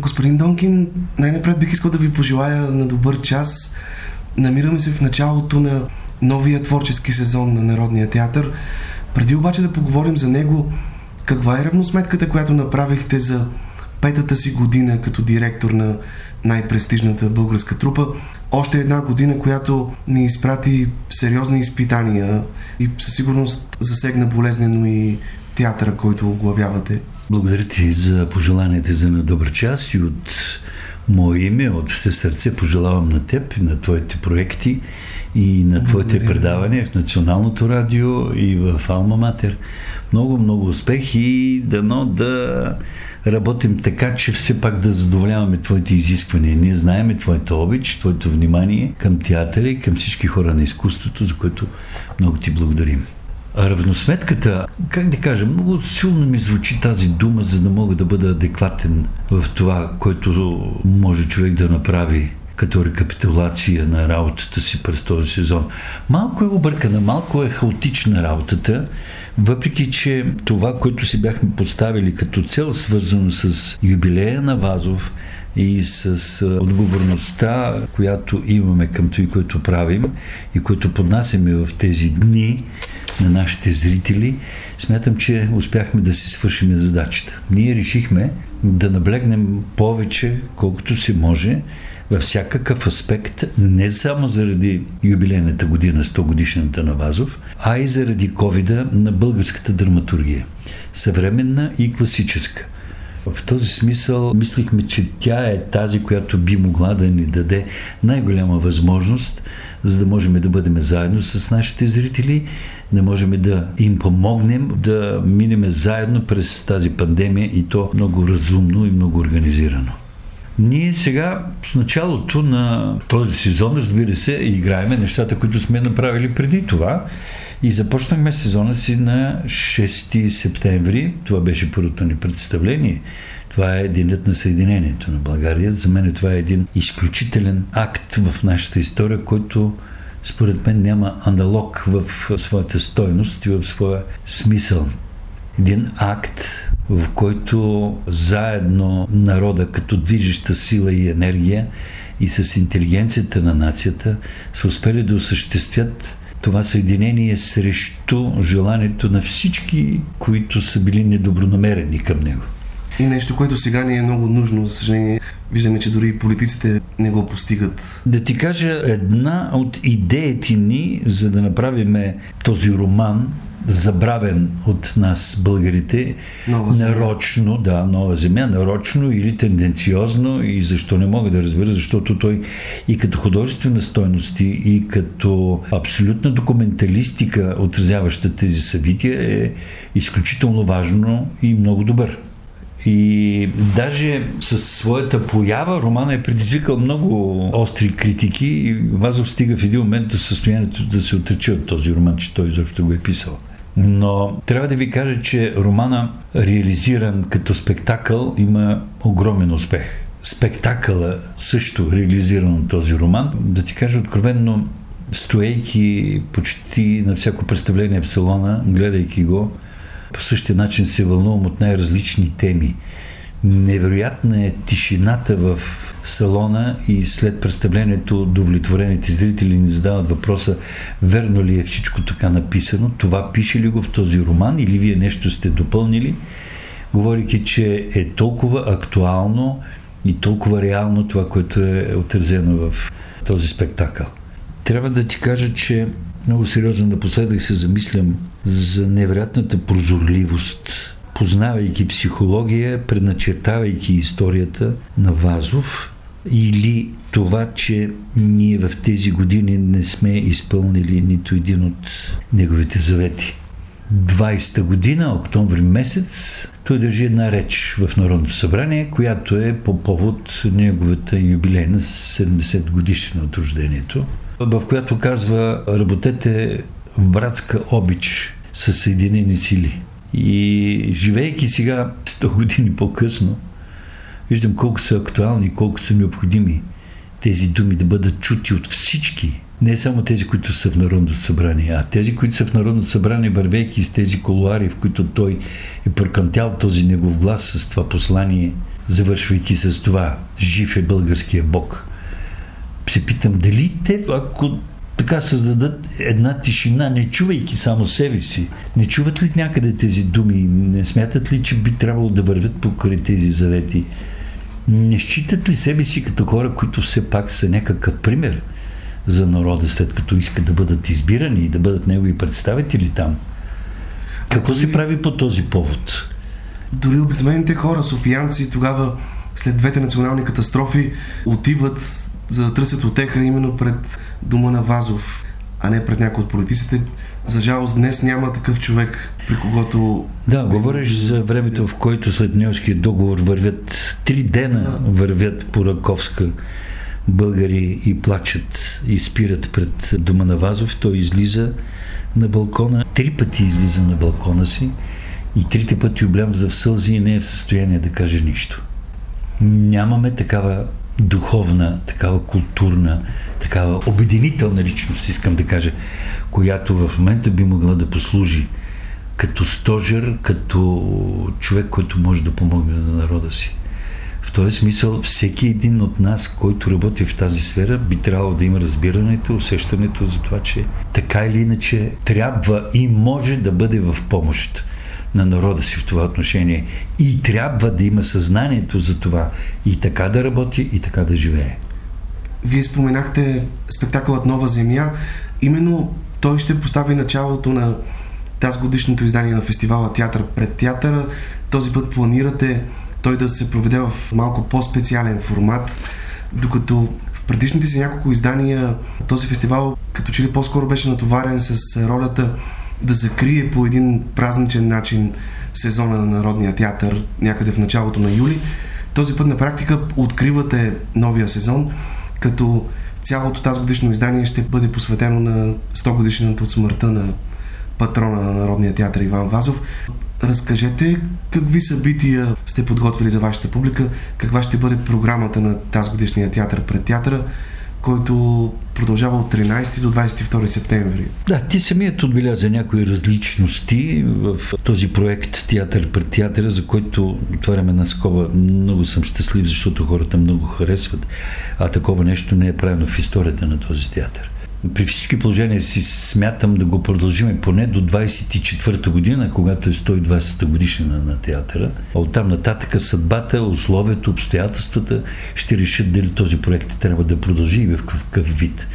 Господин Донкин, най-напред бих искал да ви пожелая на добър час. Намираме се в началото на новия творчески сезон на Народния театър. Преди обаче да поговорим за него, каква е равносметката, която направихте за петата си година като директор на най-престижната българска трупа? Още една година, която ни изпрати сериозни изпитания и със сигурност засегна болезнено и театъра, който оглавявате. Благодаря ти за пожеланията за на добър час и от мое име, от все сърце пожелавам на теб и на твоите проекти и на твоите Благодаря. предавания в Националното радио и в Алма Матер. Много, много успех и дано да работим така, че все пак да задоволяваме твоите изисквания. Ние знаеме твоята обич, твоето внимание към театъра и към всички хора на изкуството, за което много ти благодарим. Равносметката, как да кажа, много силно ми звучи тази дума, за да мога да бъда адекватен в това, което може човек да направи като рекапитулация на работата си през този сезон. Малко е объркана, малко е хаотична работата, въпреки че това, което си бяхме поставили като цел, свързано с юбилея на Вазов и с отговорността, която имаме към това, което правим и което поднасяме в тези дни, на нашите зрители, смятам, че успяхме да си свършим задачата. Ние решихме да наблегнем повече, колкото се може, във всякакъв аспект, не само заради юбилейната година, 100 годишната на Вазов, а и заради ковида на българската драматургия. Съвременна и класическа. В този смисъл мислихме, че тя е тази, която би могла да ни даде най-голяма възможност, за да можем да бъдем заедно с нашите зрители, да можем да им помогнем да минем заедно през тази пандемия и то много разумно и много организирано. Ние сега, в началото на този сезон, разбира се, играеме нещата, които сме направили преди това. И започнахме сезона си на 6 септември. Това беше първото ни представление. Това е денят на Съединението на България. За мен това е един изключителен акт в нашата история, който според мен няма аналог в своята стойност и в своя смисъл. Един акт, в който заедно народа като движеща сила и енергия и с интелигенцията на нацията са успели да осъществят това съединение срещу желанието на всички, които са били недобронамерени към него. И нещо, което сега ни е много нужно, за съжаление, виждаме, че дори и политиците не го постигат. Да ти кажа, една от идеите ни, за да направим този роман, забравен от нас българите, нова земя. нарочно, да, нова земя, нарочно или тенденциозно и защо не мога да разбера, защото той и като художествена стойности и като абсолютна документалистика, отразяваща тези събития, е изключително важно и много добър. И даже със своята поява романа е предизвикал много остри критики и Вазов стига в един момент до състоянието да се отрече от този роман, че той изобщо го е писал. Но трябва да ви кажа, че романа, реализиран като спектакъл, има огромен успех. Спектакъла също реализиран от този роман. Да ти кажа откровенно, стоейки почти на всяко представление в салона, гледайки го, по същия начин се вълнувам от най-различни теми. Невероятна е тишината в салона и след представлението удовлетворените зрители ни задават въпроса верно ли е всичко така написано, това пише ли го в този роман или вие нещо сте допълнили, говорики, че е толкова актуално и толкова реално това, което е отразено в този спектакъл. Трябва да ти кажа, че много сериозно напоследък се замислям за невероятната прозорливост, познавайки психология, предначертавайки историята на Вазов или това, че ние в тези години не сме изпълнили нито един от неговите завети. 20-та година, октомври месец, той държи една реч в Народното събрание, която е по повод неговата юбилейна 70 годишна от рождението в която казва работете братска обич с Съединени сили. И живейки сега 100 години по-късно, виждам колко са актуални, колко са необходими тези думи да бъдат чути от всички. Не само тези, които са в Народното събрание, а тези, които са в Народното събрание, вървейки с тези колуари, в които той е прокантял този негов глас с това послание, завършвайки с това, жив е българския Бог, се питам дали те, ако така създадат една тишина, не чувайки само себе си. Не чуват ли някъде тези думи? Не смятат ли, че би трябвало да вървят покрай тези завети? Не считат ли себе си като хора, които все пак са някакъв пример за народа, след като искат да бъдат избирани и да бъдат негови представители там? Какво се прави по този повод? Дори обикновените хора, софиянци, тогава след двете национални катастрофи отиват за да търсят отеха именно пред дома на Вазов, а не пред някой от политиците. За жалост днес няма такъв човек, при когото... Да, говориш за времето, в който след Ньойския договор вървят три дена, вървят по Раковска българи и плачат и спират пред дома на Вазов. Той излиза на балкона, три пъти излиза на балкона си и трите пъти облям в сълзи и не е в състояние да каже нищо. Нямаме такава духовна, такава културна, такава обединителна личност, искам да кажа, която в момента би могла да послужи като стожер, като човек, който може да помогне на народа си. В този смисъл всеки един от нас, който работи в тази сфера, би трябвало да има разбирането, усещането за това, че така или иначе трябва и може да бъде в помощ на народа си в това отношение. И трябва да има съзнанието за това и така да работи, и така да живее. Вие споменахте спектакълът Нова земя. Именно той ще постави началото на тази годишното издание на фестивала Театър пред театъра. Този път планирате той да се проведе в малко по-специален формат, докато в предишните си няколко издания този фестивал като че ли по-скоро беше натоварен с ролята да закрие по един празничен начин сезона на Народния театър някъде в началото на юли. Този път на практика откривате новия сезон, като цялото тази годишно издание ще бъде посветено на 100 годишната от смъртта на патрона на Народния театър Иван Вазов. Разкажете какви събития сте подготвили за вашата публика, каква ще бъде програмата на тази годишния театър пред театъра, който продължава от 13 до 22 септември. Да, ти самият отбеляза някои различности в този проект Театър пред театъра, за който отваряме на скоба. Много съм щастлив, защото хората много харесват, а такова нещо не е правено в историята на този театър при всички положения си смятам да го продължим поне до 24-та година, когато е 120-та годишна на театъра. А оттам нататък съдбата, условията, обстоятелствата ще решат дали този проект трябва да продължи и в какъв вид.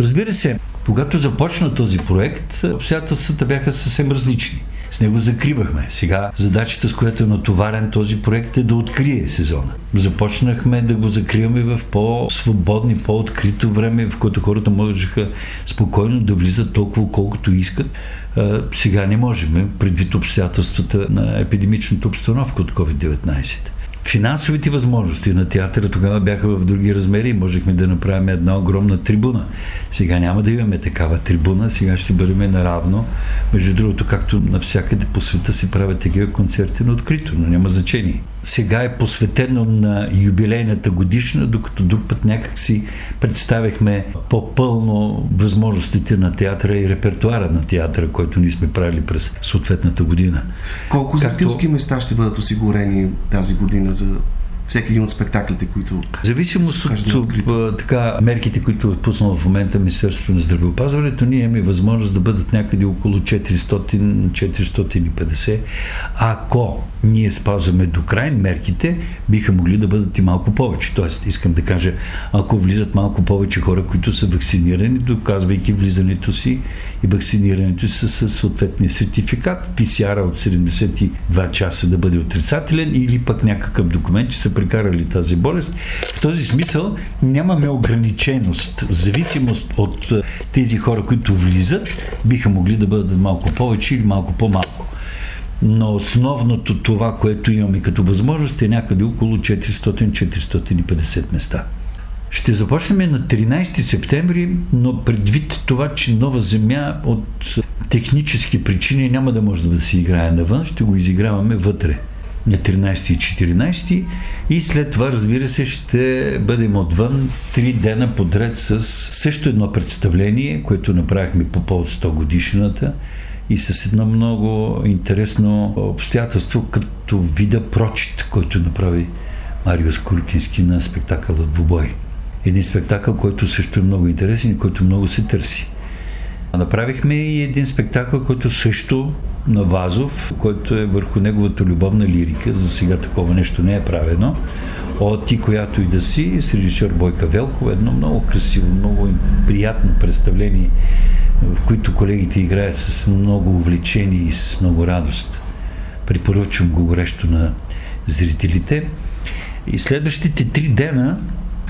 Разбира се, когато започна този проект, обстоятелствата бяха съвсем различни. С него закривахме. Сега задачата, с която е натоварен този проект е да открие сезона. Започнахме да го закриваме в по-свободни, по-открито време, в което хората можеха спокойно да влизат толкова колкото искат. Сега не можем, предвид обстоятелствата на епидемичната обстановка от COVID-19. Финансовите възможности на театъра тогава бяха в други размери и можехме да направим една огромна трибуна. Сега няма да имаме такава трибуна, сега ще бъдем наравно. Между другото, както навсякъде по света се правят такива концерти на открито, но няма значение сега е посветено на юбилейната годишна, докато друг път някак си представихме по-пълно възможностите на театъра и репертуара на театъра, който ние сме правили през съответната година. Колко зрителски места ще бъдат осигурени тази година за всеки един от спектаклите, които. Зависимост от така, мерките, които е отпуснало в момента Министерството на здравеопазването, ние имаме възможност да бъдат някъде около 400-450. Ако ние спазваме до край мерките, биха могли да бъдат и малко повече. Тоест, искам да кажа, ако влизат малко повече хора, които са вакцинирани, доказвайки влизането си и вакцинирането си с съответния сертификат, PCR от 72 часа да бъде отрицателен или пък някакъв документ, че са прекарали тази болест. В този смисъл нямаме ограниченост. В зависимост от тези хора, които влизат, биха могли да бъдат малко повече или малко по-малко. Но основното това, което имаме като възможност е някъде около 400-450 места. Ще започнем на 13 септември, но предвид това, че Нова Земя от технически причини няма да може да се играе навън, ще го изиграваме вътре на 13 и 14 и след това, разбира се, ще бъдем отвън три дена подред с също едно представление, което направихме по повод 100 годишната и с едно много интересно обстоятелство, като вида прочит, който направи Мариус Куркински на спектакъла Двубой. Един спектакъл, който също е много интересен и който много се търси. Направихме и един спектакъл, който също на Вазов, който е върху неговата любовна лирика. За сега такова нещо не е правено. От ти, която и да си, с режисьор Бойка Велкова. Едно много красиво, много приятно представление, в които колегите играят с много увлечение и с много радост. Препоръчвам го горещо на зрителите. И следващите три дена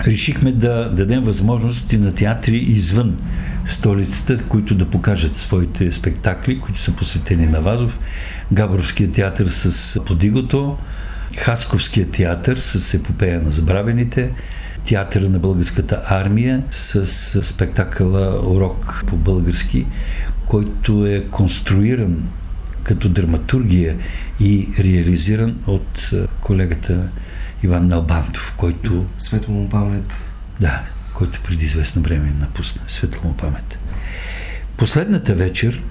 решихме да дадем възможности на театри извън столицата, които да покажат своите спектакли, които са посветени на Вазов. Габровския театър с Подигото, Хасковския театър с епопея на забравените, театъра на българската армия с спектакъла Урок по български, който е конструиран като драматургия и реализиран от колегата Иван Налбантов, който... Светло му памет. Да, който преди известно време напусна. Светло му памет. Последната вечер,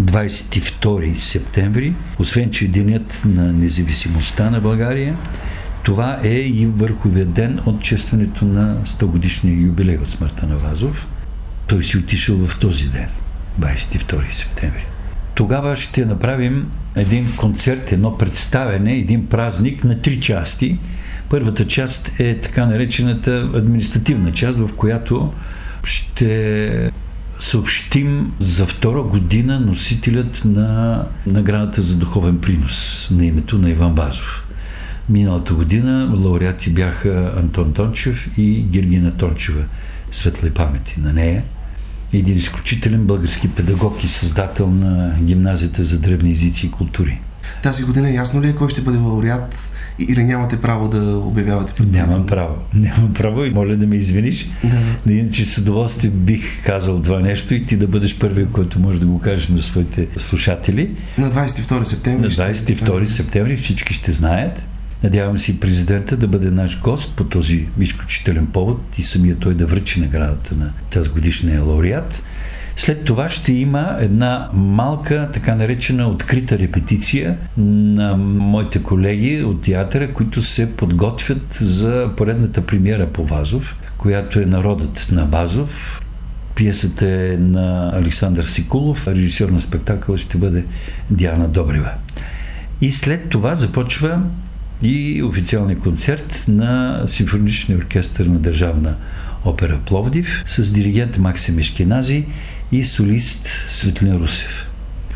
22 септември, освен че е денят на независимостта на България, това е и върховия ден от честването на 100 годишния юбилей от смъртта на Вазов. Той си отишъл в този ден, 22 септември. Тогава ще направим един концерт, едно представене, един празник на три части – Първата част е така наречената административна част, в която ще съобщим за втора година носителят на наградата за духовен принос на името на Иван Базов. Миналата година лауреати бяха Антон Тончев и Гергина Тончева. Светла памети на нея. Един изключителен български педагог и създател на гимназията за древни езици и култури. Тази година ясно ли е кой ще бъде лауреат или нямате право да обявявате Нямам право. Нямам право и моля да ме извиниш. Да. Иначе с удоволствие бих казал това нещо и ти да бъдеш първият, който може да го кажеш на своите слушатели. На 22 септември. На 22 септември всички ще знаят. Надявам се президента да бъде наш гост по този изключителен повод и самия той да връчи наградата на тази годишния лауреат. След това ще има една малка, така наречена открита репетиция на моите колеги от театъра, които се подготвят за поредната премиера по Вазов, която е Народът на Базов. Пиесата е на Александър Сикулов, режисьор на спектакъла ще бъде Диана Добрева. И след това започва и официалния концерт на Симфоничния оркестър на Държавна опера Пловдив с диригент Максим Ешкенази и солист Светлин Русев.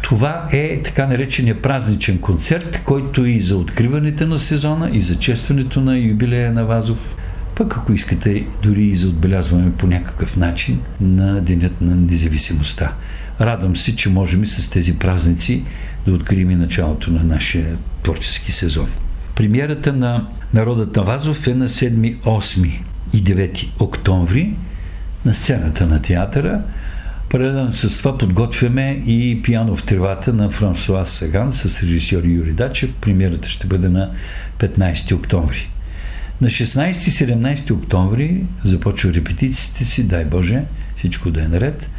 Това е така наречения празничен концерт, който и за откриването на сезона, и за честването на юбилея на Вазов, пък ако искате дори и за отбелязване по някакъв начин на Денят на независимостта. Радвам се, че можем и с тези празници да открием и началото на нашия творчески сезон. Премиерата на Народът на Вазов е на 7, 8 и 9 октомври на сцената на театъра – Паралелно с това подготвяме и пиано в тревата на Франсуа Саган с режисьор Юри Дачев. Премиерата ще бъде на 15 октомври. На 16-17 октомври започва репетициите си, дай Боже, всичко да е наред,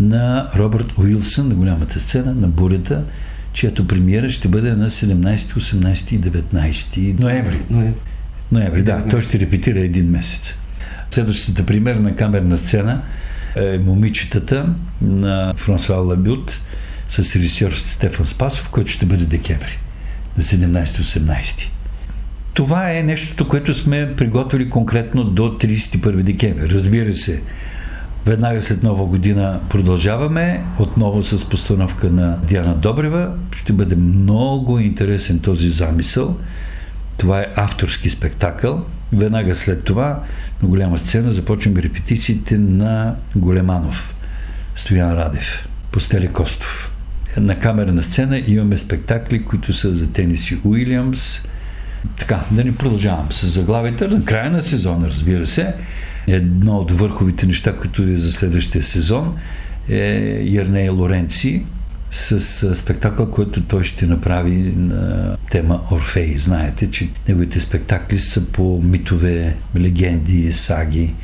на Робърт Уилсън на голямата сцена, на бурята, чиято премиера ще бъде на 17, 18 и 19 ноември. Ноември, ноември да, той ще репетира един месец. Следващата примерна камерна сцена – е момичетата на Франсуа Лабют с режисьор Стефан Спасов, който ще бъде декември на 17-18. Това е нещото, което сме приготвили конкретно до 31 декември. Разбира се, веднага след нова година продължаваме, отново с постановка на Диана Добрева. Ще бъде много интересен този замисъл. Това е авторски спектакъл. Веднага след това на голяма сцена започваме репетициите на Големанов, Стоян Радев, Постели Костов. На камерна сцена имаме спектакли, които са за Тениси Уилямс. Така, да ни продължавам с заглавията. На края на сезона, разбира се, едно от върховите неща, които е за следващия сезон, е Ярней Лоренци, с спектакъл, който той ще направи на тема Орфей. Знаете, че неговите спектакли са по митове, легенди, саги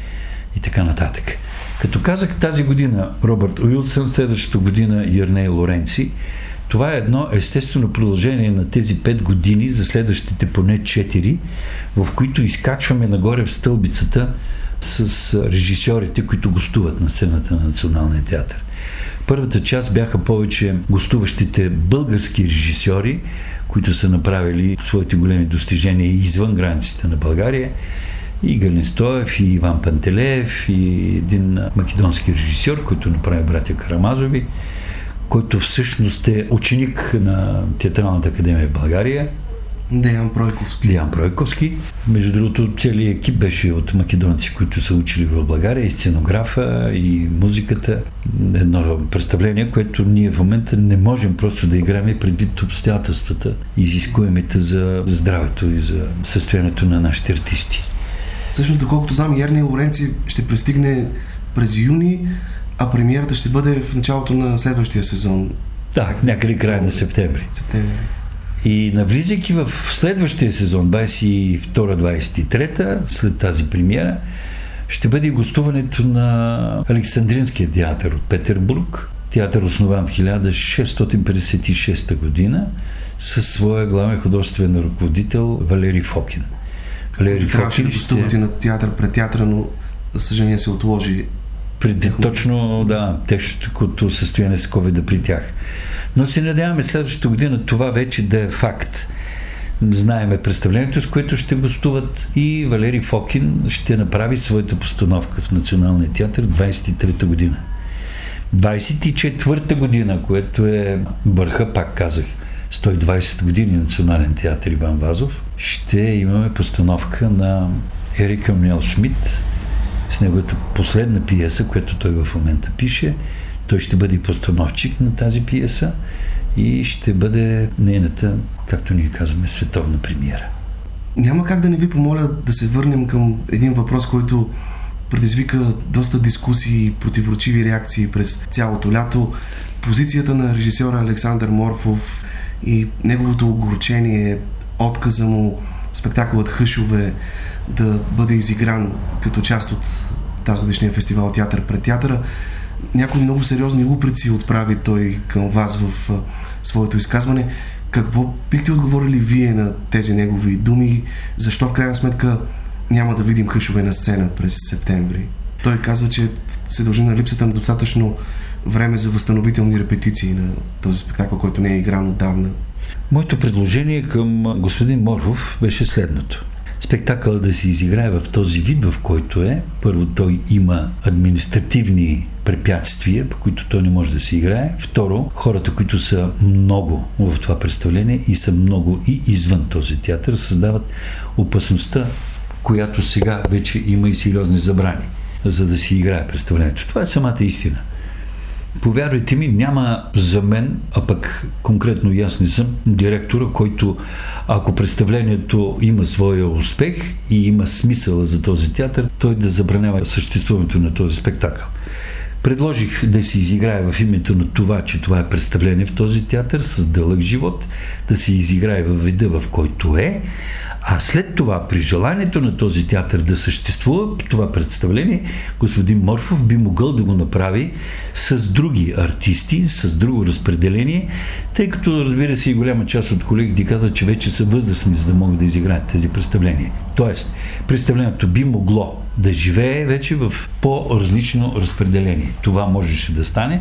и така нататък. Като казах тази година Робърт Уилсън, следващата година Ярней Лоренци, Това е едно естествено продължение на тези 5 години за следващите поне 4, в които изкачваме нагоре в стълбицата с режисьорите, които гостуват на сцената на Националния театър. Първата част бяха повече гостуващите български режисьори, които са направили своите големи достижения извън границите на България. И Галин Стоев, и Иван Пантелеев, и един македонски режисьор, който направи братя Карамазови, който всъщност е ученик на Театралната академия в България Деян Пройковски. Деян Пройковски. Между другото, целият екип беше от македонци, които са учили в България, и сценографа, и музиката. Едно представление, което ние в момента не можем просто да играем предвид обстоятелствата, изискуемите за здравето и за състоянието на нашите артисти. Всъщност, доколкото знам, Ерния Лоренци ще пристигне през юни, а премиерата ще бъде в началото на следващия сезон. Да, някъде края на септември. Септември. И навлизайки в следващия сезон, 22-23, след тази премиера, ще бъде гостуването на Александринския театър от Петербург. Театър основан в 1656 година със своя главен художествен ръководител Валери Фокин. Валери Трябваше Фокин да гостувате ще... на театър пред театъра, но за съжаление се отложи. Преди, точно, да, тежкото състояние с COVID при тях. Но се надяваме следващата година това вече да е факт. Знаеме представлението, с което ще гостуват и Валери Фокин ще направи своята постановка в Националния театър 23-та година. 24-та година, което е върха, пак казах, 120 години Национален театър Иван Вазов, ще имаме постановка на Ерика Мел Шмидт с неговата последна пиеса, която той в момента пише – той ще бъде постановчик на тази пиеса и ще бъде нейната, както ние казваме, световна премиера. Няма как да не ви помоля да се върнем към един въпрос, който предизвика доста дискусии и противоречиви реакции през цялото лято. Позицията на режисьора Александър Морфов и неговото огорчение, отказа му спектакълът Хъшове да бъде изигран като част от тази годишния фестивал Театър пред театъра някои много сериозни упреци отправи той към вас в своето изказване. Какво бихте отговорили вие на тези негови думи? Защо в крайна сметка няма да видим хъшове на сцена през септември? Той казва, че се дължи на липсата на достатъчно време за възстановителни репетиции на този спектакъл, който не е игран отдавна. Моето предложение към господин Моров беше следното спектакъл да се изиграе в този вид, в който е. Първо, той има административни препятствия, по които той не може да се играе. Второ, хората, които са много в това представление и са много и извън този театър, създават опасността, която сега вече има и сериозни забрани, за да си играе представлението. Това е самата истина. Повярвайте ми, няма за мен, а пък конкретно и аз не съм директора, който ако представлението има своя успех и има смисъла за този театър, той да забранява съществуването на този спектакъл. Предложих да се изиграе в името на това, че това е представление в този театър с дълъг живот, да се изиграе във вида, в който е, а след това, при желанието на този театър да съществува това представление, господин Морфов би могъл да го направи с други артисти, с друго разпределение, тъй като, разбира се, и голяма част от колегите казват, че вече са възрастни, за да могат да изиграят тези представления. Тоест, представлението би могло да живее вече в по-различно разпределение. Това можеше да стане,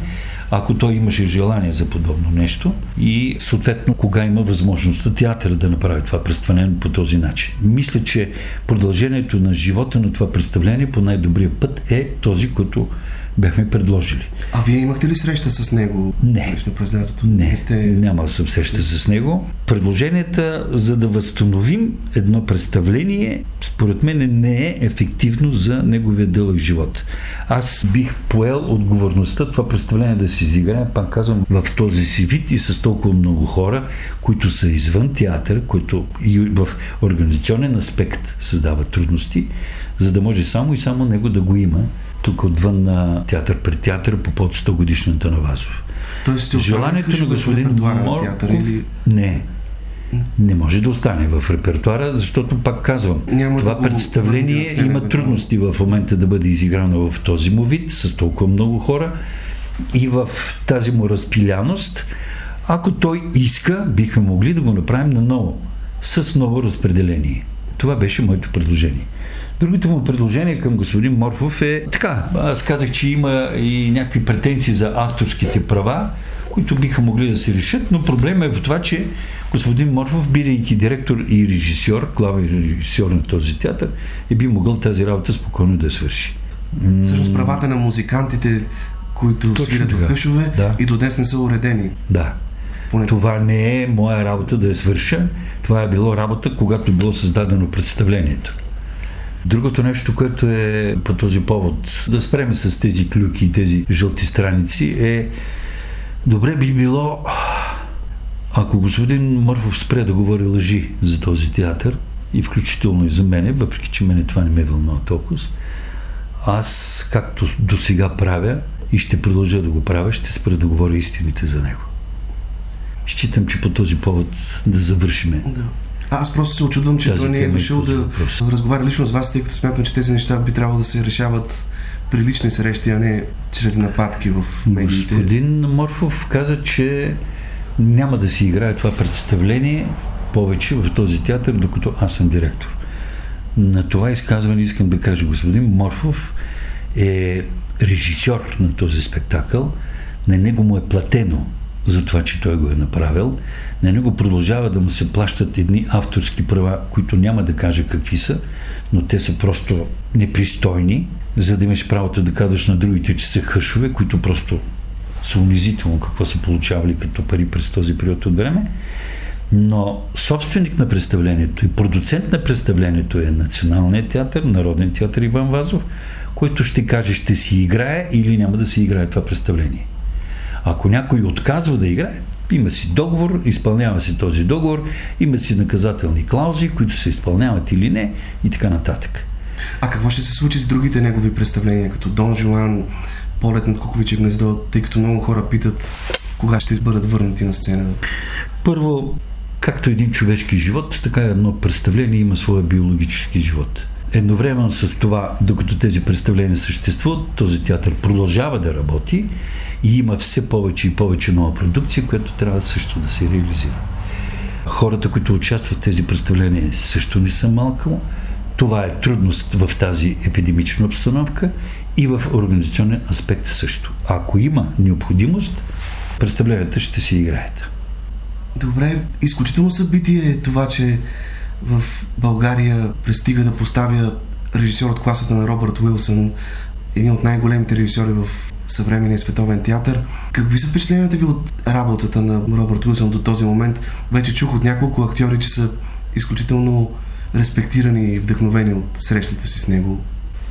ако той имаше желание за подобно нещо и съответно кога има възможността театъра да направи това представление по този начин. Мисля, че продължението на живота на това представление по най-добрия път е този, който бяхме предложили. А вие имахте ли среща с него? Не. Не, сте... нямал съм среща с него. Предложенията за да възстановим едно представление, според мен не е ефективно за неговия дълъг живот. Аз бих поел отговорността това представление да се изиграе, пак казвам, в този си вид и с толкова много хора, които са извън театър, които и в организационен аспект създават трудности, за да може само и само него да го има тук отвън на театър пред театър по под 100 годишната на Вазов. Тоест, Желанието на господин Морков... Или... Не. Не може да остане в репертуара, защото пак казвам, Няма това да представление да има трудности в момента да бъде изиграно в този му вид, с толкова много хора и в тази му разпиляност, Ако той иска, бихме могли да го направим наново, с ново разпределение. Това беше моето предложение. Другото му предложение към господин Морфов е така. Аз казах, че има и някакви претенции за авторските права, които биха могли да се решат, но проблема е в това, че господин Морфов, бидейки директор и режисьор, главен режисьор на този театър, е би могъл тази работа спокойно да свърши. Всъщност правата на музикантите, които Точно свирят в къшове да. и до днес не са уредени. Да. Поне... Това не е моя работа да я свърша. Това е било работа, когато било създадено представлението. Другото нещо, което е по този повод, да спреме с тези клюки и тези жълти страници, е добре би било, ако господин Мърфов спре да говори лъжи за този театър, и включително и за мене, въпреки че мене това не ме вълнува толкова, аз, както до сега правя и ще продължа да го правя, ще спра да говоря истините за него. Считам, че по този повод да завършиме. Да. Аз просто се очудвам, че той не е дошъл да разговаря лично с вас, тъй като смятам, че тези неща би трябвало да се решават при лични срещи, а не чрез нападки в медиите. Господин Морфов каза, че няма да си играе това представление повече в този театър, докато аз съм директор. На това изказване искам да кажа, господин Морфов е режисьор на този спектакъл. На него му е платено за това, че той го е направил. На него продължава да му се плащат едни авторски права, които няма да кажа какви са, но те са просто непристойни, за да имаш правото да казваш на другите, че са хъшове, които просто са унизително какво са получавали като пари през този период от време. Но собственик на представлението и продуцент на представлението е Националният театър, Народен театър Иван Вазов, който ще каже ще си играе или няма да си играе това представление. Ако някой отказва да играе, има си договор, изпълнява се този договор, има си наказателни клаузи, които се изпълняват или не и така нататък. А какво ще се случи с другите негови представления, като Дон Жуан, Полет над Куковиче гнездо, тъй като много хора питат кога ще бъдат върнати на сцена? Първо, както един човешки живот, така едно представление има своя биологически живот. Едновременно с това, докато тези представления съществуват, този театър продължава да работи и има все повече и повече нова продукция, която трябва също да се реализира. Хората, които участват в тези представления, също не са малко. Това е трудност в тази епидемична обстановка и в организационен аспект също. Ако има необходимост, представленията ще се играят. Добре, изключително събитие е това, че в България пристига да поставя режисьор от класата на Робърт Уилсън, един от най-големите режисьори в съвременния световен театър. Какви са впечатленията ви от работата на Робърт Уилсън до този момент? Вече чух от няколко актьори, че са изключително респектирани и вдъхновени от срещите си с него.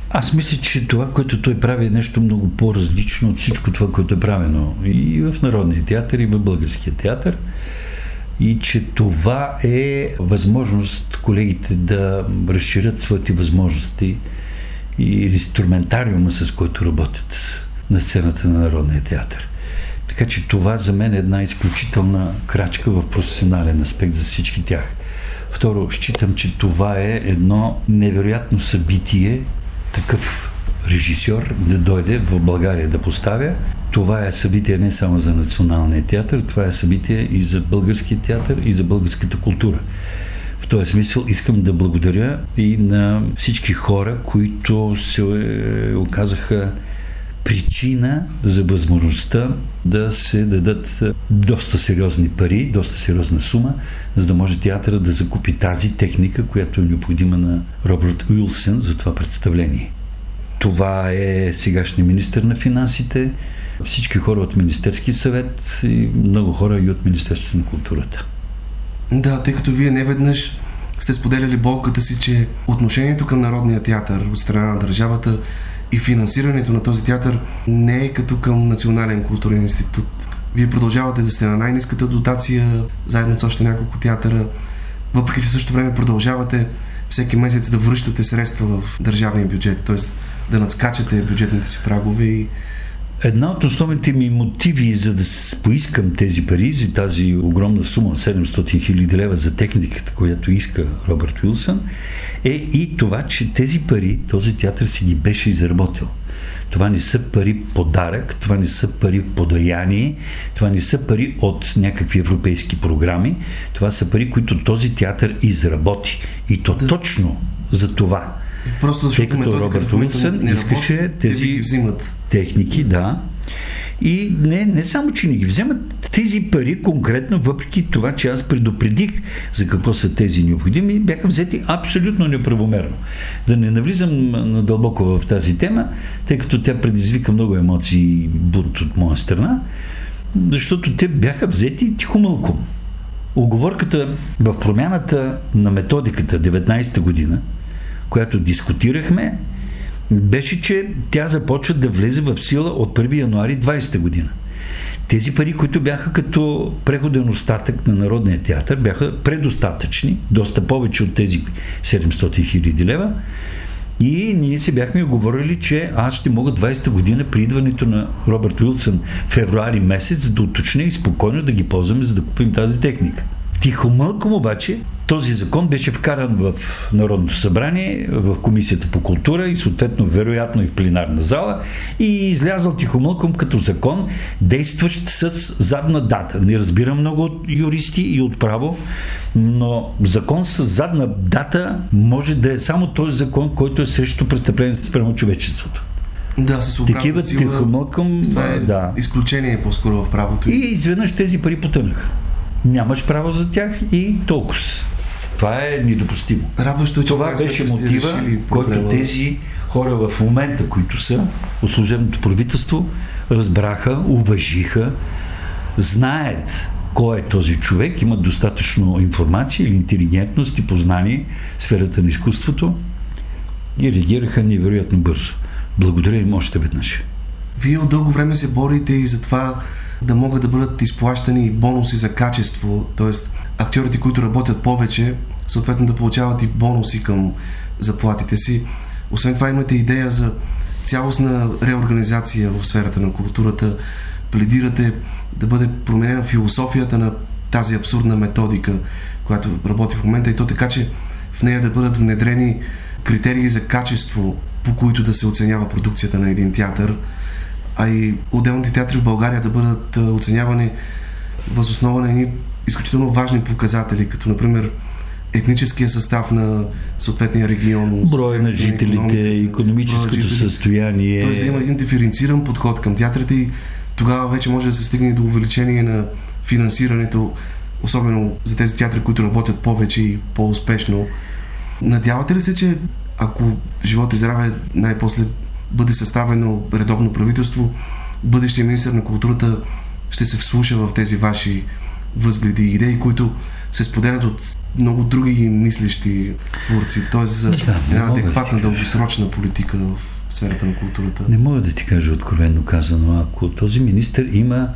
Аз мисля, че това, което той прави е нещо много по-различно от всичко това, което е правено и в Народния театър, и в Българския театър и че това е възможност колегите да разширят своите възможности и инструментариума, с който работят на сцената на Народния театър. Така че това за мен е една изключителна крачка в професионален аспект за всички тях. Второ, считам, че това е едно невероятно събитие, такъв режисьор да дойде в България да поставя това е събитие не само за националния театър, това е събитие и за българския театър, и за българската култура. В този смисъл искам да благодаря и на всички хора, които се оказаха причина за възможността да се дадат доста сериозни пари, доста сериозна сума, за да може театъра да закупи тази техника, която е необходима на Робърт Уилсън за това представление. Това е сегашния министр на финансите, всички хора от Министерски съвет и много хора и от Министерството на културата. Да, тъй като вие не веднъж сте споделяли болката си, че отношението към Народния театър от страна на държавата и финансирането на този театър не е като към Национален културен институт. Вие продължавате да сте на най-низката дотация, заедно с още няколко театъра, въпреки че в същото време продължавате всеки месец да връщате средства в държавния бюджет, т.е. да надскачате бюджетните си прагове и Една от основните ми мотиви за да поискам тези пари, за тази огромна сума 700 хиляди лева за техниката, която иска Робърт Уилсън, е и това, че тези пари този театър си ги беше изработил. Това не са пари подарък, това не са пари подаяние, това не са пари от някакви европейски програми, това са пари, които този театър изработи. И то да. точно за това. Просто защото Тъй като Робърт Уилсън искаше тези техники, да. И не, не само, че не ги вземат тези пари конкретно, въпреки това, че аз предупредих за какво са тези необходими, бяха взети абсолютно неправомерно. Да не навлизам надълбоко в тази тема, тъй като тя предизвика много емоции и бунт от моя страна, защото те бяха взети тихомълком. Оговорката в промяната на методиката 19-та година, която дискутирахме, беше, че тя започва да влезе в сила от 1 януари 20 година. Тези пари, които бяха като преходен остатък на Народния театър, бяха предостатъчни, доста повече от тези 700 хиляди лева. И ние се бяхме оговорили, че аз ще мога 20-та година при идването на Робърт Уилсън февруари месец да уточня и спокойно да ги ползваме, за да купим тази техника. Тихомълком обаче този закон беше вкаран в Народното събрание, в Комисията по култура и съответно вероятно и в пленарна зала и излязъл тихомълком като закон, действащ с задна дата. Не разбирам много от юристи и от право, но закон с задна дата може да е само този закон, който е срещу престъпление спрямо човечеството. Да, с Такива тихомълком. Това е да. изключение по-скоро в правото. И изведнъж тези пари потънаха. Нямаш право за тях и толкова. Това е недопустимо. Радващо, че Това беше мотива, който тези хора в момента, които са от служебното правителство, разбраха, уважиха, знаят кой е този човек, имат достатъчно информация или интелигентност и познание в сферата на изкуството и реагираха невероятно бързо. Благодаря им още веднъж. Вие от дълго време се борите и за това да могат да бъдат изплащани бонуси за качество, т.е. актьорите, които работят повече, съответно да получават и бонуси към заплатите си. Освен това имате идея за цялостна реорганизация в сферата на културата. Пледирате да бъде променена философията на тази абсурдна методика, която работи в момента и то така, че в нея да бъдат внедрени критерии за качество, по които да се оценява продукцията на един театър – а и отделните театри в България да бъдат оценявани възоснова на едни изключително важни показатели, като например етническия състав на съответния регион. Брой на жителите, економическото жители. състояние. Тоест да има един диференциран подход към театрите и тогава вече може да се стигне до увеличение на финансирането, особено за тези театри, които работят повече и по-успешно. Надявате ли се, че ако живот и здраве най-после бъде съставено редовно правителство, бъдещия министр на културата ще се вслуша в тези ваши възгледи и идеи, които се споделят от много други мислещи творци, т.е. за да, една адекватна, да дългосрочна политика в сферата на културата. Не мога да ти кажа откровенно казано, ако този министр има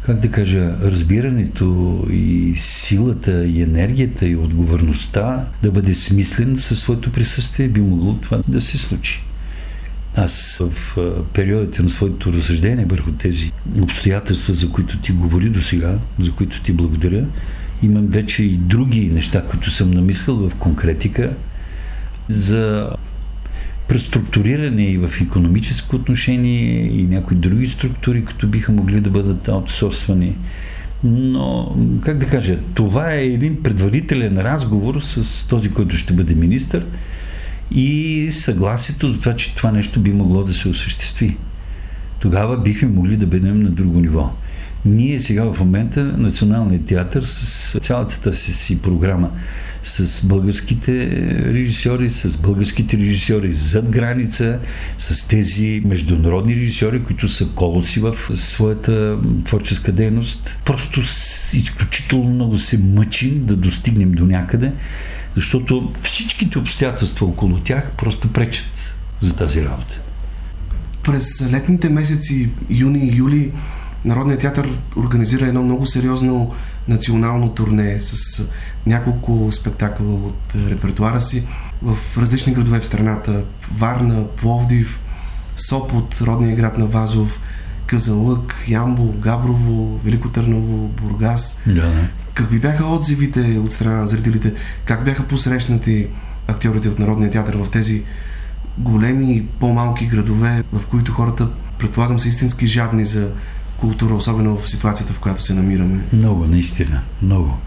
как да кажа, разбирането и силата и енергията и отговорността да бъде смислен със своето присъствие, би могло това да се случи. Аз в периодите на своето разсъждение върху тези обстоятелства, за които ти говори до сега, за които ти благодаря, имам вече и други неща, които съм намислил в конкретика за преструктуриране и в економическо отношение и някои други структури, които биха могли да бъдат аутсорсвани. Но, как да кажа, това е един предварителен разговор с този, който ще бъде министър и съгласието за това, че това нещо би могло да се осъществи. Тогава бихме могли да бъдем на друго ниво. Ние сега в момента Националният театър с цялата си, програма с българските режисьори, с българските режисьори зад граница, с тези международни режисьори, които са колоци в своята творческа дейност. Просто изключително много се мъчим да достигнем до някъде, защото всичките обстоятелства около тях просто пречат за тази работа. През летните месеци, юни и юли, Народният театър организира едно много сериозно национално турне с няколко спектакъла от репертуара си в различни градове в страната. Варна, Пловдив, Сопот, родния град на Вазов, Казанлък, Ямбол, Габрово, Велико Търново, Бургас. Да. Какви бяха отзивите от страна на зрителите? Как бяха посрещнати актьорите от Народния театър в тези големи и по-малки градове, в които хората, предполагам, са истински жадни за култура, особено в ситуацията, в която се намираме? Много, наистина. Много.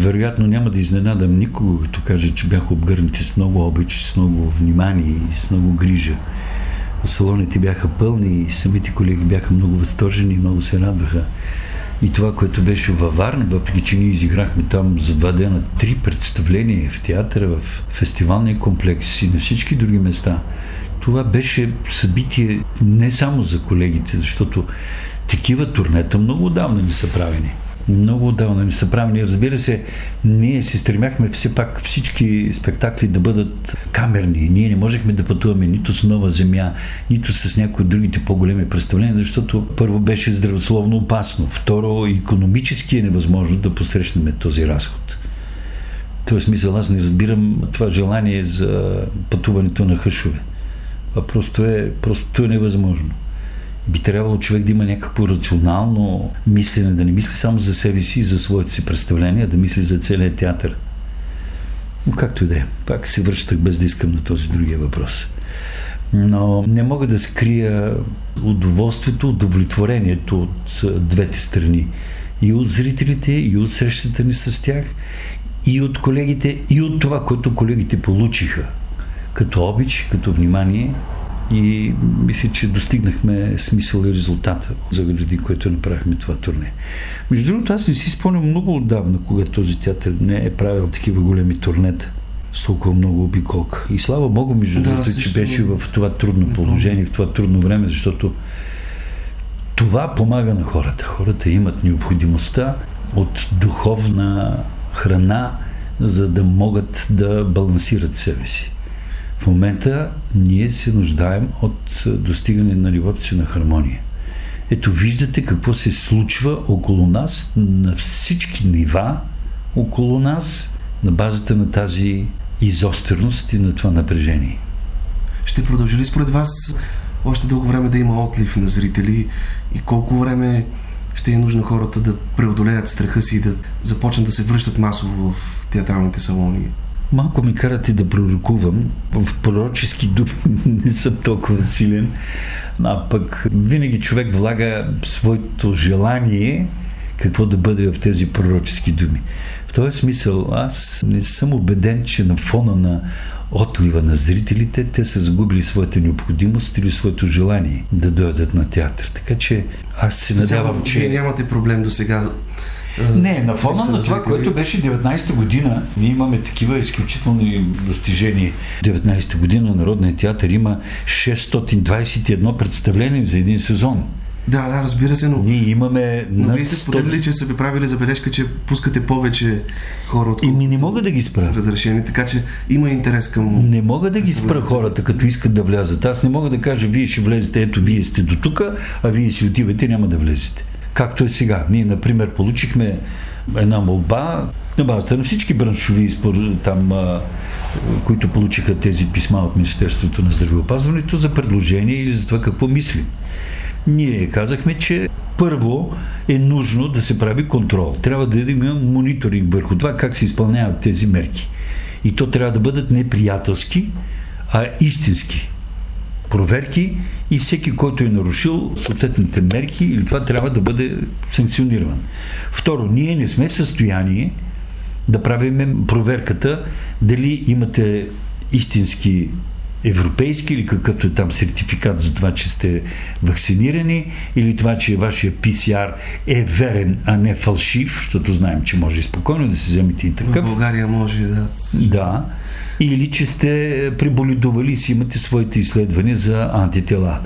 Вероятно няма да изненадам никого, като кажа, че бяха обгърнати с много обич, с много внимание и с много грижа. Салоните бяха пълни и самите колеги бяха много възторжени и много се радваха. И това, което беше във Варна, въпреки че ние изиграхме там за два дена три представления в театъра, в фестивалния комплекс и на всички други места, това беше събитие не само за колегите, защото такива турнета много отдавна не са правени много отдавна не са правени. Разбира се, ние се стремяхме все пак всички спектакли да бъдат камерни. Ние не можехме да пътуваме нито с нова земя, нито с някои от другите по-големи представления, защото първо беше здравословно опасно, второ економически е невъзможно да посрещнем този разход. В този смисъл аз не разбирам това желание за пътуването на хъшове. Просто е, просто е невъзможно би трябвало човек да има някакво рационално мислене, да не мисли само за себе си и за своите си представления, да мисли за целият театър. Но както и да е, пак се връщах без да искам на този другия въпрос. Но не мога да скрия удоволствието, удовлетворението от двете страни. И от зрителите, и от срещата ни с тях, и от колегите, и от това, което колегите получиха като обич, като внимание и мисля, че достигнахме смисъл и резултата, заради което направихме това турне. Между другото, аз не си спомням много отдавна, когато този театър не е правил такива големи турнета с толкова много обиколка. И слава Богу, между да, другото, че беше в това трудно положение, в това трудно време, защото това помага на хората. Хората имат необходимостта от духовна храна, за да могат да балансират себе си. В момента ние се нуждаем от достигане на нивото си на хармония. Ето виждате какво се случва около нас, на всички нива около нас, на базата на тази изостреност и на това напрежение. Ще продължи ли според вас още дълго време да има отлив на зрители и колко време ще е нужно хората да преодолеят страха си и да започнат да се връщат масово в театралните салони? Малко ми карате да пророкувам. В пророчески думи не съм толкова силен. А пък винаги човек влага своето желание какво да бъде в тези пророчески думи. В този смисъл аз не съм убеден, че на фона на отлива на зрителите, те са загубили своята необходимост или своето желание да дойдат на театър. Така че аз се надявам, че... Вие нямате проблем до сега не, на фона на това, което беше 19-та година, ние имаме такива изключителни достижения. 19-та година Народният театър има 621 представления за един сезон. Да, да, разбира се, но... Ние имаме... Но вие сте споделили, че са ви правили забележка, че пускате повече хора от... И ми не мога да ги спра. С разрешени, така че има интерес към... Не мога да ги спра хората, като искат да влязат. Аз не мога да кажа, вие ще влезете, ето вие сте до тук, а вие си отивате, няма да влезете както е сега. Ние, например, получихме една молба на базата на всички браншови там, които получиха тези писма от Министерството на здравеопазването за предложение или за това какво мисли. Ние казахме, че първо е нужно да се прави контрол. Трябва да има мониторинг върху това как се изпълняват тези мерки. И то трябва да бъдат неприятелски, а истински проверки и всеки, който е нарушил съответните мерки или това трябва да бъде санкциониран. Второ, ние не сме в състояние да правим проверката дали имате истински европейски или какъвто е там сертификат за това, че сте вакцинирани или това, че вашия ПСР е верен, а не фалшив, защото знаем, че може спокойно да се вземете и такъв. В България може, да. Да или че сте преболидували и си имате своите изследвания за антитела.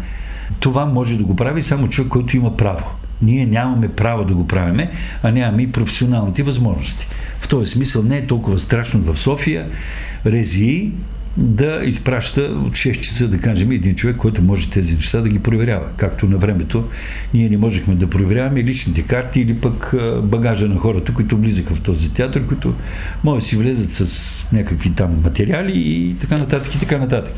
Това може да го прави само човек, който има право. Ние нямаме право да го правиме, а нямаме и професионалните възможности. В този смисъл не е толкова страшно в София. Рези да изпраща от 6 часа, да кажем, един човек, който може тези неща да ги проверява. Както на времето ние не можехме да проверяваме личните карти или пък багажа на хората, които влизаха в този театър, които може да си влезат с някакви там материали и така нататък и така нататък.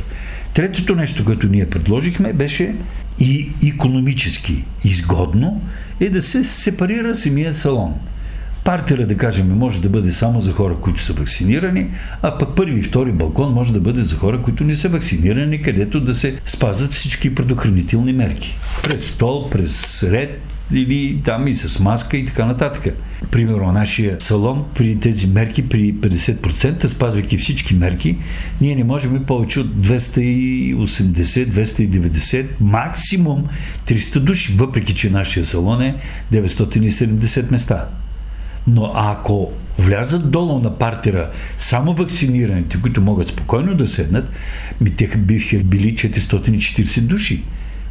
Третото нещо, което ние предложихме, беше и економически изгодно е да се сепарира самия салон. Партера, да кажем, може да бъде само за хора, които са вакцинирани, а пък първи и втори балкон може да бъде за хора, които не са вакцинирани, където да се спазват всички предохранителни мерки. През стол, през ред или там и с маска и така нататък. Примерно, нашия салон при тези мерки, при 50%, спазвайки всички мерки, ние не можем повече от 280-290, максимум 300 души, въпреки че нашия салон е 970 места. Но ако влязат долу на партера само вакцинираните, които могат спокойно да седнат, ми те биха били 440 души,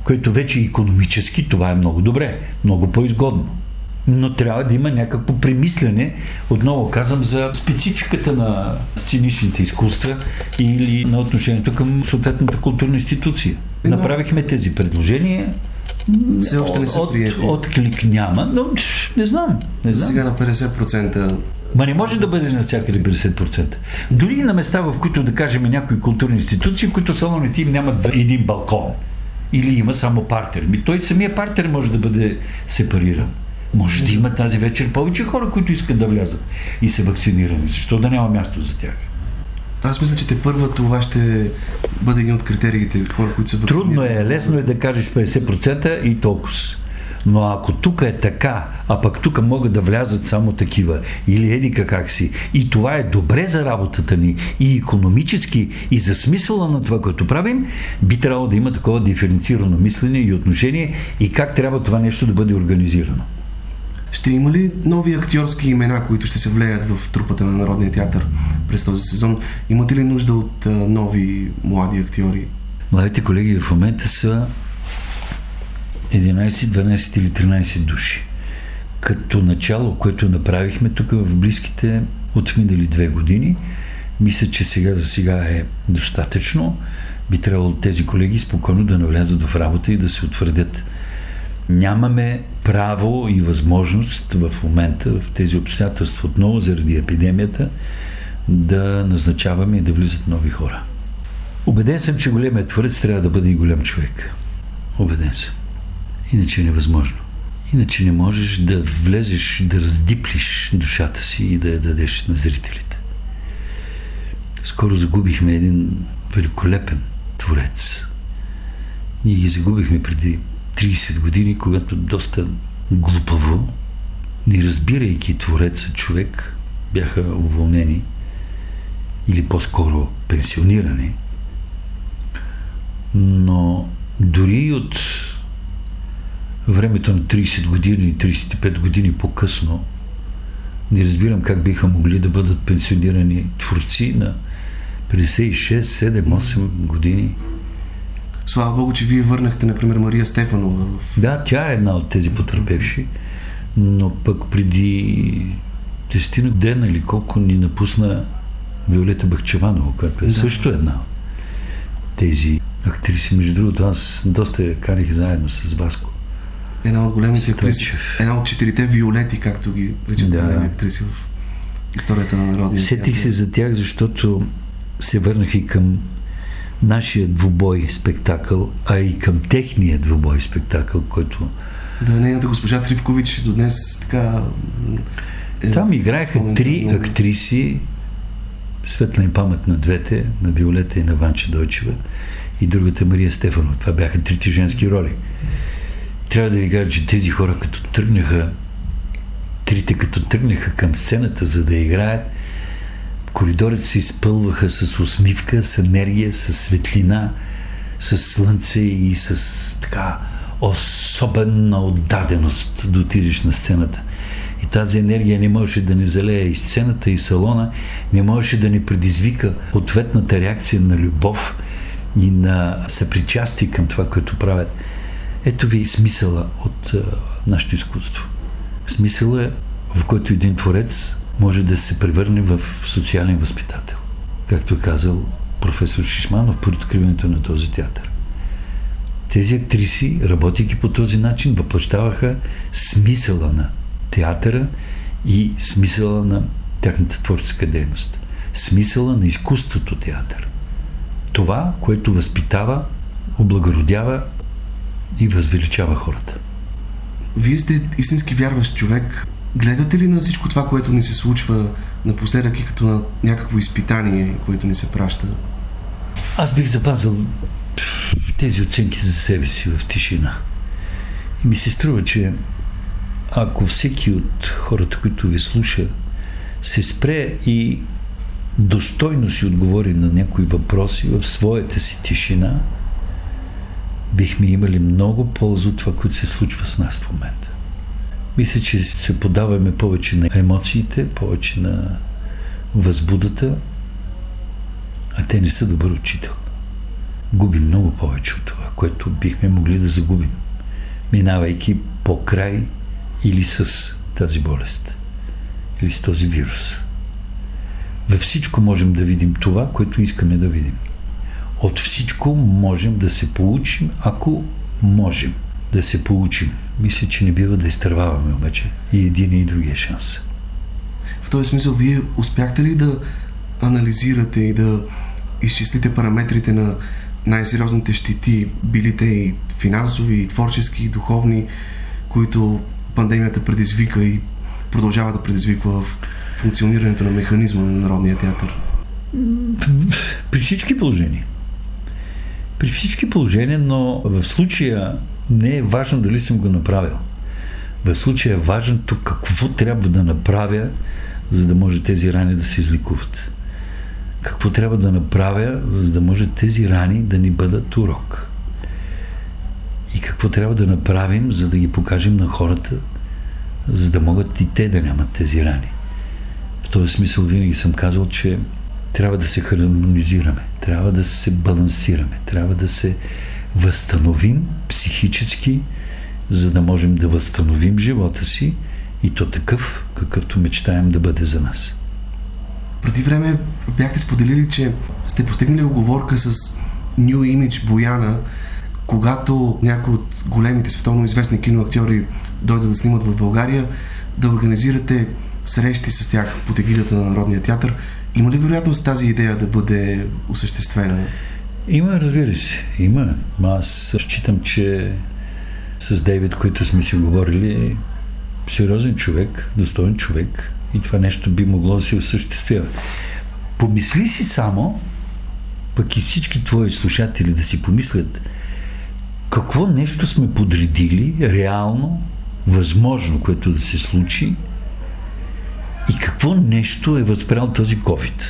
което вече економически това е много добре, много по-изгодно. Но трябва да има някакво премислене, отново казвам, за спецификата на сценичните изкуства или на отношението към съответната културна институция. Направихме тези предложения, все още не са от, прияти. Отклик няма, но не знам. Не знам. сега на 50%. Ма не може да бъде навсякъде 50%. Дори и на места, в които, да кажем, някои културни институции, които салоните им нямат един балкон. Или има само партер. Ми той самия партер може да бъде сепариран. Може да има тази вечер повече хора, които искат да влязат и са вакцинирани. Защо да няма място за тях? Аз мисля, че те първа това ще бъде един от критериите хора, които са вакцинирани. Трудно е, лесно е да кажеш 50% и толкова. Но ако тук е така, а пък тук могат да влязат само такива, или едика как си, и това е добре за работата ни, и економически, и за смисъла на това, което правим, би трябвало да има такова диференцирано мислене и отношение, и как трябва това нещо да бъде организирано. Ще има ли нови актьорски имена, които ще се влеят в трупата на Народния театър през този сезон? Имате ли нужда от нови млади актьори? Младите колеги в момента са 11, 12 или 13 души. Като начало, което направихме тук в близките от минали две години, мисля, че сега за сега е достатъчно. Би трябвало тези колеги спокойно да навлязат в работа и да се утвърдят. Нямаме право и възможност в момента, в тези обстоятелства отново заради епидемията, да назначаваме и да влизат нови хора. Обеден съм, че големият творец трябва да бъде и голям човек. Обеден съм. Иначе е невъзможно. Иначе не можеш да влезеш, да раздиплиш душата си и да я дадеш на зрителите. Скоро загубихме един великолепен творец. Ние ги загубихме преди 30 години, когато доста глупаво, не разбирайки твореца човек, бяха уволнени или по-скоро пенсионирани. Но дори от времето на 30 години, 35 години по-късно, не разбирам как биха могли да бъдат пенсионирани творци на 56, 7, 8 години. Слава Богу, че вие върнахте, например, Мария Стефанова. Да, тя е една от тези потърпевши, но пък преди 10 дена или колко ни напусна Виолета Бахчеванова, която е Да. също една от тези актриси. Между другото, аз доста я карих заедно с Васко. Една от големите актриси. Една от четирите виолети, както ги речат Да. големи актриси в историята на Народния Сетих се за тях, защото се върнах и към нашия двубой спектакъл, а и към техния двубой спектакъл, който Да, нейната госпожа Тривкович до днес така... е Там играеха три много. актриси, светла им памет на двете, на Виолета и на Ванча Дойчева и другата Мария Стефанова. Това бяха трите женски роли. Трябва да ви кажа, че тези хора като тръгнаха, трите като тръгнаха към сцената, за да играят, коридорите се изпълваха с усмивка, с енергия, с светлина, с слънце и с така особена отдаденост да отидеш на сцената. И тази енергия не можеше да ни залее и сцената, и салона, не можеше да ни предизвика ответната реакция на любов и на съпричастие към това, което правят. Ето ви смисъла от нашето изкуство. Смисъла е, в който един творец може да се превърне в социален възпитател. Както е казал професор Шишманов при откриването на този театър. Тези актриси, работейки по този начин, въплащаваха смисъла на театъра и смисъла на тяхната творческа дейност. Смисъла на изкуството театър. Това, което възпитава, облагородява и възвеличава хората. Вие сте истински вярващ човек. Гледате ли на всичко това, което ни се случва напоследък и като на някакво изпитание, което ни се праща? Аз бих запазил тези оценки за себе си в тишина. И ми се струва, че ако всеки от хората, които ви слуша, се спре и достойно си отговори на някои въпроси в своята си тишина, бихме имали много полза от това, което се случва с нас в момента. Мисля, че се подаваме повече на емоциите, повече на възбудата, а те не са добър учител. Губим много повече от това, което бихме могли да загубим, минавайки по край или с тази болест, или с този вирус. Във всичко можем да видим това, което искаме да видим. От всичко можем да се получим, ако можем да се получим. Мисля, че не бива да изтърваваме обаче и един и другия шанс. В този смисъл, вие успяхте ли да анализирате и да изчислите параметрите на най-сериозните щити, били те и финансови, и творчески, и духовни, които пандемията предизвика и продължава да предизвиква в функционирането на механизма на Народния театър? При всички положения. При всички положения, но в случая не е важно дали съм го направил. В случая е важното какво трябва да направя, за да може тези рани да се изликуват. Какво трябва да направя, за да може тези рани да ни бъдат урок. И какво трябва да направим, за да ги покажем на хората, за да могат и те да нямат тези рани. В този смисъл винаги съм казал, че трябва да се хармонизираме, трябва да се балансираме, трябва да се възстановим психически, за да можем да възстановим живота си и то такъв, какъвто мечтаем да бъде за нас. Преди време бяхте споделили, че сте постигнали оговорка с New Image Бояна, когато някои от големите световно известни киноактьори дойдат да снимат в България, да организирате срещи с тях под егидата на Народния театър. Има ли вероятност тази идея да бъде осъществена? Има, разбира се. Има. Аз считам, че с Дейвид, които сме си говорили, сериозен човек, достоен човек и това нещо би могло да се осъществява. Помисли си само, пък и всички твои слушатели да си помислят, какво нещо сме подредили реално, възможно, което да се случи и какво нещо е възпрял този COVID.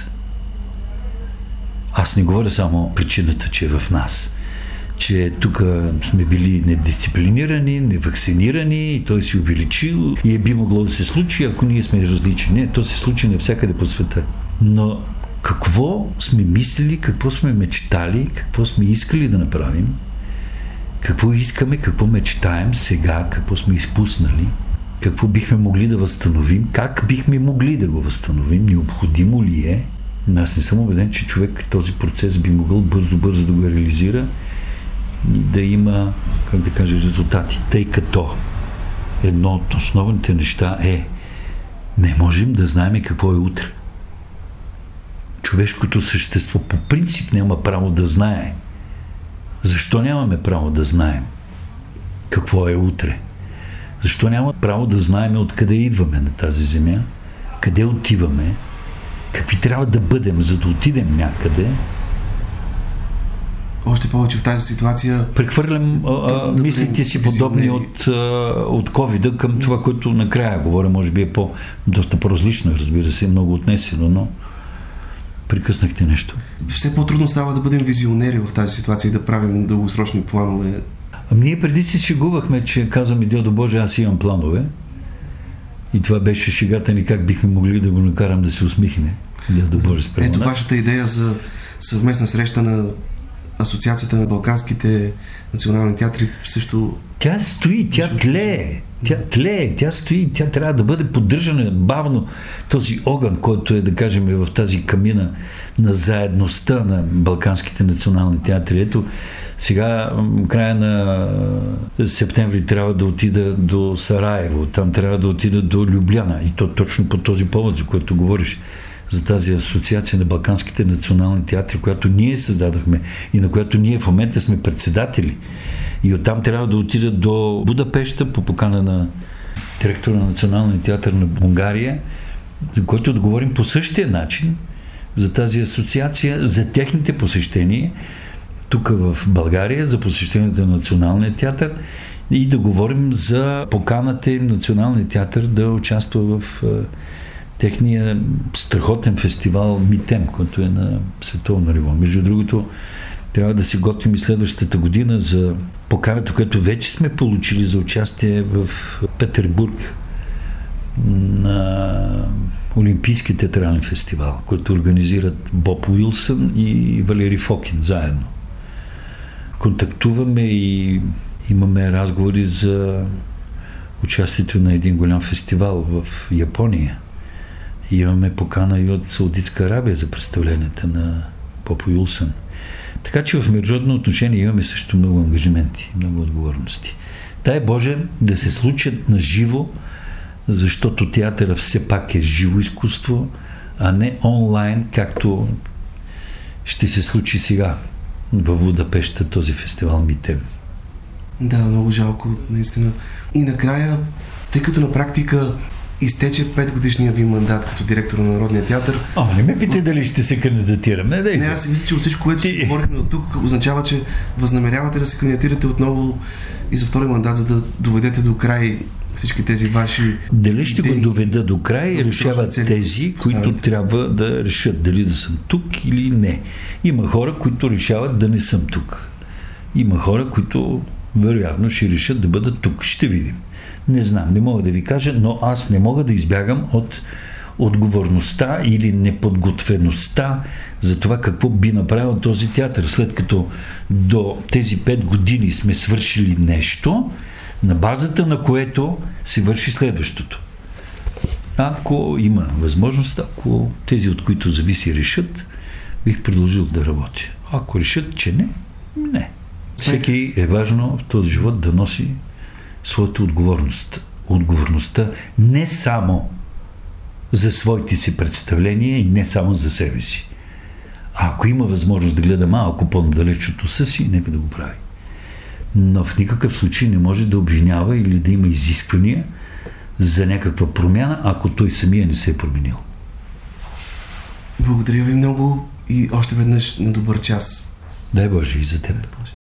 Аз не говоря само причината, че е в нас че тук сме били недисциплинирани, невакцинирани и той си увеличил и е би могло да се случи, ако ние сме различни. Не, то се случи навсякъде по света. Но какво сме мислили, какво сме мечтали, какво сме искали да направим, какво искаме, какво мечтаем сега, какво сме изпуснали, какво бихме могли да възстановим, как бихме могли да го възстановим, необходимо ли е. Аз не съм убеден, че човек този процес би могъл бързо-бързо да го реализира и да има, как да кажа, резултати. Тъй като едно от основните неща е не можем да знаем какво е утре. Човешкото същество по принцип няма право да знае защо нямаме право да знаем какво е утре? Защо няма право да знаем откъде идваме на тази земя? Къде отиваме? Какви трябва да бъдем, за да отидем някъде? Още повече в тази ситуация. Прехвърлям да, да мислите си подобни от, от COVID към това, което накрая говоря, може би е по, доста по-различно, разбира се, много отнесено, но Прекъснахте нещо. Все по-трудно става да бъдем визионери в тази ситуация и да правим дългосрочни планове. Ами ние преди си шегувахме, че казваме Дядо Боже, аз имам планове. И това беше шегата ни как бихме могли да го накарам да се усмихне. Боже, спрямо Ето вашата идея за съвместна среща на Асоциацията на Балканските национални театри също... Тя стои, тя тлее. Тя тлее, тя стои, тя трябва да бъде поддържана бавно. Този огън, който е, да кажем, в тази камина на заедността на Балканските национални театри. Ето, сега, края на септември трябва да отида до Сараево, там трябва да отида до Любляна. И то точно по този повод, за който говориш за тази асоциация на Балканските национални театри, която ние създадахме и на която ние в момента сме председатели. И оттам трябва да отида до Будапешта по покана на директора на Националния театър на Унгария, за който да говорим по същия начин за тази асоциация, за техните посещения тук в България, за посещението на Националния театър и да говорим за поканата им Националния театър да участва в техния страхотен фестивал Митем, който е на световно ниво. Между другото, трябва да се готвим и следващата година за поканата, която вече сме получили за участие в Петербург на Олимпийски театрален фестивал, който организират Боб Уилсън и Валери Фокин заедно. Контактуваме и имаме разговори за участието на един голям фестивал в Япония. Имаме покана и от Саудитска Арабия за представленията на Боб Уилсън. Така че в международно отношение имаме също много ангажименти, много отговорности. Дай Боже да се случат на живо защото театъра все пак е живо изкуство, а не онлайн, както ще се случи сега в Будапешта този фестивал Митем. Да, много жалко, наистина. И накрая, тъй като на практика изтече 5 годишния ви мандат като директор на Народния театър. А, не ме питай дали ще се кандидатирам. Не, не, аз си мисля, че от всичко, което си говорихме от тук, означава, че възнамерявате да се кандидатирате отново и за втори мандат, за да доведете до край всички тези ваши. Дали ще идеи, го доведа до край, решават тези, които трябва да решат дали да съм тук или не. Има хора, които решават да не съм тук. Има хора, които вероятно ще решат да бъдат тук. Ще видим. Не знам, не мога да ви кажа, но аз не мога да избягам от отговорността или неподготвеността за това какво би направил този театър. След като до тези пет години сме свършили нещо, на базата на което се върши следващото. Ако има възможност, ако тези, от които зависи, решат, бих продължил да работя. Ако решат, че не, не. Всеки е важно в този живот да носи своята отговорност. Отговорността не само за своите си представления и не само за себе си. А ако има възможност да гледа малко по-надалеч от уса си, нека да го прави но в никакъв случай не може да обвинява или да има изисквания за някаква промяна, ако той самия не се е променил. Благодаря ви много и още веднъж на добър час. Дай Боже и за теб. Боже.